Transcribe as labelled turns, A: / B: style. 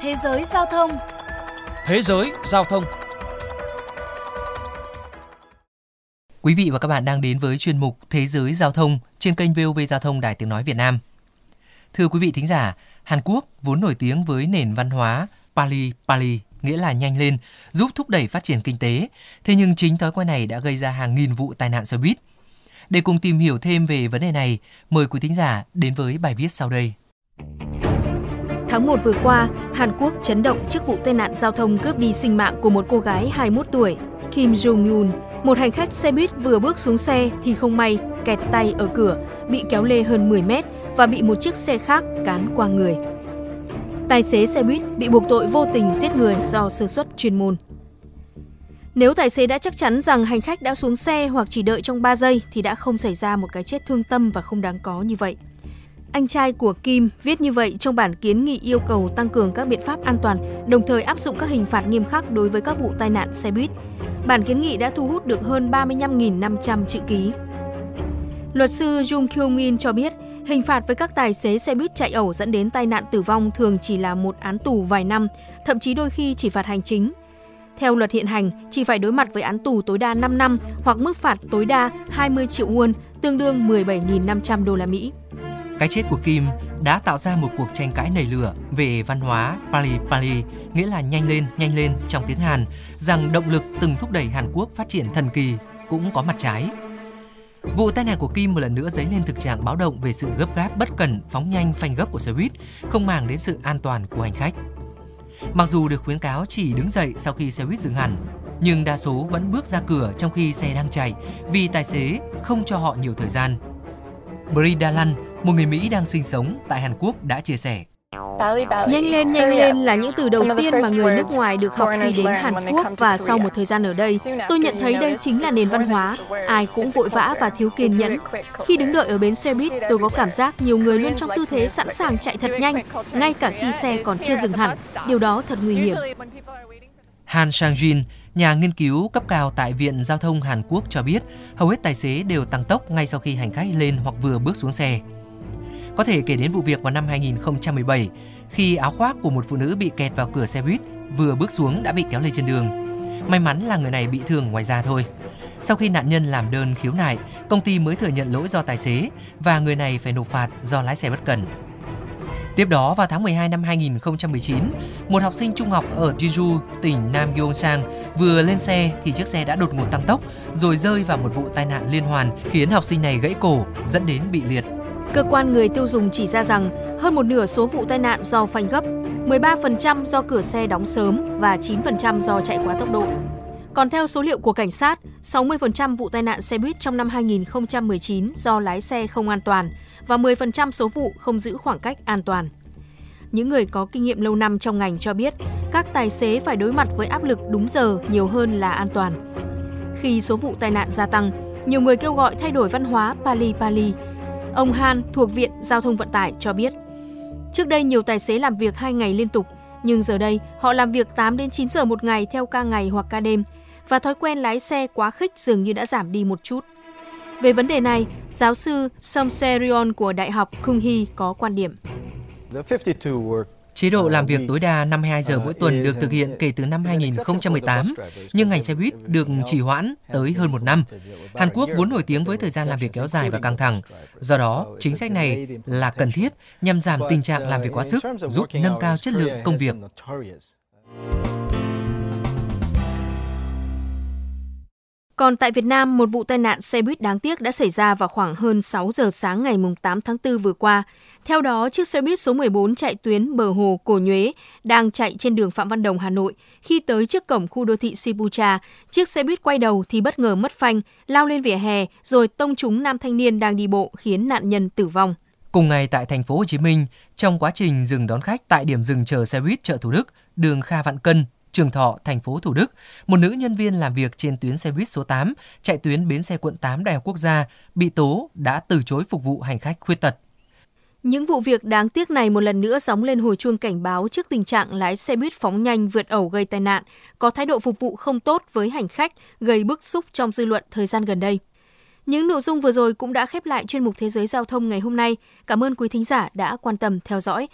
A: Thế giới giao thông
B: Thế giới giao thông
C: Quý vị và các bạn đang đến với chuyên mục Thế giới giao thông trên kênh VOV Giao thông Đài Tiếng Nói Việt Nam. Thưa quý vị thính giả, Hàn Quốc vốn nổi tiếng với nền văn hóa Pali Pali nghĩa là nhanh lên, giúp thúc đẩy phát triển kinh tế. Thế nhưng chính thói quen này đã gây ra hàng nghìn vụ tai nạn xe buýt. Để cùng tìm hiểu thêm về vấn đề này, mời quý thính giả đến với bài viết sau đây.
D: Tháng 1 vừa qua, Hàn Quốc chấn động trước vụ tai nạn giao thông cướp đi sinh mạng của một cô gái 21 tuổi, Kim Jong-un. Một hành khách xe buýt vừa bước xuống xe thì không may kẹt tay ở cửa, bị kéo lê hơn 10 mét và bị một chiếc xe khác cán qua người. Tài xế xe buýt bị buộc tội vô tình giết người do sơ suất chuyên môn. Nếu tài xế đã chắc chắn rằng hành khách đã xuống xe hoặc chỉ đợi trong 3 giây thì đã không xảy ra một cái chết thương tâm và không đáng có như vậy. Anh trai của Kim viết như vậy trong bản kiến nghị yêu cầu tăng cường các biện pháp an toàn, đồng thời áp dụng các hình phạt nghiêm khắc đối với các vụ tai nạn xe buýt. Bản kiến nghị đã thu hút được hơn 35.500 chữ ký. Luật sư Jung Kyung In cho biết, hình phạt với các tài xế xe buýt chạy ẩu dẫn đến tai nạn tử vong thường chỉ là một án tù vài năm, thậm chí đôi khi chỉ phạt hành chính. Theo luật hiện hành, chỉ phải đối mặt với án tù tối đa 5 năm hoặc mức phạt tối đa 20 triệu won, tương đương 17.500 đô la Mỹ.
C: Cái chết của Kim đã tạo ra một cuộc tranh cãi nảy lửa về văn hóa Pali Pali, nghĩa là nhanh lên, nhanh lên trong tiếng Hàn, rằng động lực từng thúc đẩy Hàn Quốc phát triển thần kỳ cũng có mặt trái. Vụ tai nạn của Kim một lần nữa dấy lên thực trạng báo động về sự gấp gáp bất cẩn, phóng nhanh phanh gấp của xe buýt, không màng đến sự an toàn của hành khách. Mặc dù được khuyến cáo chỉ đứng dậy sau khi xe buýt dừng hẳn, nhưng đa số vẫn bước ra cửa trong khi xe đang chạy vì tài xế không cho họ nhiều thời gian. Bridalan một người Mỹ đang sinh sống tại Hàn Quốc đã chia sẻ.
D: Nhanh lên, nhanh lên là những từ đầu tiên mà người nước ngoài được học khi đến Hàn Quốc và sau một thời gian ở đây, tôi nhận thấy đây chính là nền văn hóa. Ai cũng vội vã và thiếu kiên nhẫn. Khi đứng đợi ở bến xe buýt, tôi có cảm giác nhiều người luôn trong tư thế sẵn sàng chạy thật nhanh, ngay cả khi xe còn chưa dừng hẳn. Điều đó thật nguy hiểm.
C: Han Sang-jin, nhà nghiên cứu cấp cao tại Viện Giao thông Hàn Quốc cho biết, hầu hết tài xế đều tăng tốc ngay sau khi hành khách lên hoặc vừa bước xuống xe. Có thể kể đến vụ việc vào năm 2017, khi áo khoác của một phụ nữ bị kẹt vào cửa xe buýt, vừa bước xuống đã bị kéo lê trên đường. May mắn là người này bị thương ngoài da thôi. Sau khi nạn nhân làm đơn khiếu nại, công ty mới thừa nhận lỗi do tài xế và người này phải nộp phạt do lái xe bất cẩn. Tiếp đó vào tháng 12 năm 2019, một học sinh trung học ở Jeju, tỉnh Nam Gyeongsang vừa lên xe thì chiếc xe đã đột ngột tăng tốc rồi rơi vào một vụ tai nạn liên hoàn khiến học sinh này gãy cổ dẫn đến bị liệt.
D: Cơ quan người tiêu dùng chỉ ra rằng hơn một nửa số vụ tai nạn do phanh gấp, 13% do cửa xe đóng sớm và 9% do chạy quá tốc độ. Còn theo số liệu của cảnh sát, 60% vụ tai nạn xe buýt trong năm 2019 do lái xe không an toàn và 10% số vụ không giữ khoảng cách an toàn. Những người có kinh nghiệm lâu năm trong ngành cho biết, các tài xế phải đối mặt với áp lực đúng giờ nhiều hơn là an toàn. Khi số vụ tai nạn gia tăng, nhiều người kêu gọi thay đổi văn hóa Pali Pali. Ông Han thuộc Viện Giao thông Vận tải cho biết, trước đây nhiều tài xế làm việc 2 ngày liên tục, nhưng giờ đây họ làm việc 8 đến 9 giờ một ngày theo ca ngày hoặc ca đêm và thói quen lái xe quá khích dường như đã giảm đi một chút. Về vấn đề này, giáo sư Somserion của Đại học Kung Hee có quan điểm.
C: Chế độ làm việc tối đa 52 giờ mỗi tuần được thực hiện kể từ năm 2018, nhưng ngành xe buýt được chỉ hoãn tới hơn một năm. Hàn Quốc vốn nổi tiếng với thời gian làm việc kéo dài và căng thẳng. Do đó, chính sách này là cần thiết nhằm giảm tình trạng làm việc quá sức, giúp nâng cao chất lượng công việc.
D: Còn tại Việt Nam, một vụ tai nạn xe buýt đáng tiếc đã xảy ra vào khoảng hơn 6 giờ sáng ngày 8 tháng 4 vừa qua. Theo đó, chiếc xe buýt số 14 chạy tuyến bờ hồ Cổ Nhuế đang chạy trên đường Phạm Văn Đồng, Hà Nội. Khi tới trước cổng khu đô thị Sipucha, chiếc xe buýt quay đầu thì bất ngờ mất phanh, lao lên vỉa hè rồi tông trúng nam thanh niên đang đi bộ khiến nạn nhân tử vong.
C: Cùng ngày tại thành phố Hồ Chí Minh, trong quá trình dừng đón khách tại điểm dừng chờ xe buýt chợ Thủ Đức, đường Kha Vạn Cân, Trường Thọ, thành phố Thủ Đức, một nữ nhân viên làm việc trên tuyến xe buýt số 8, chạy tuyến bến xe quận 8 Đại học Quốc gia, bị tố đã từ chối phục vụ hành khách khuyết tật.
D: Những vụ việc đáng tiếc này một lần nữa sóng lên hồi chuông cảnh báo trước tình trạng lái xe buýt phóng nhanh vượt ẩu gây tai nạn, có thái độ phục vụ không tốt với hành khách, gây bức xúc trong dư luận thời gian gần đây. Những nội dung vừa rồi cũng đã khép lại chuyên mục Thế giới Giao thông ngày hôm nay. Cảm ơn quý thính giả đã quan tâm theo dõi.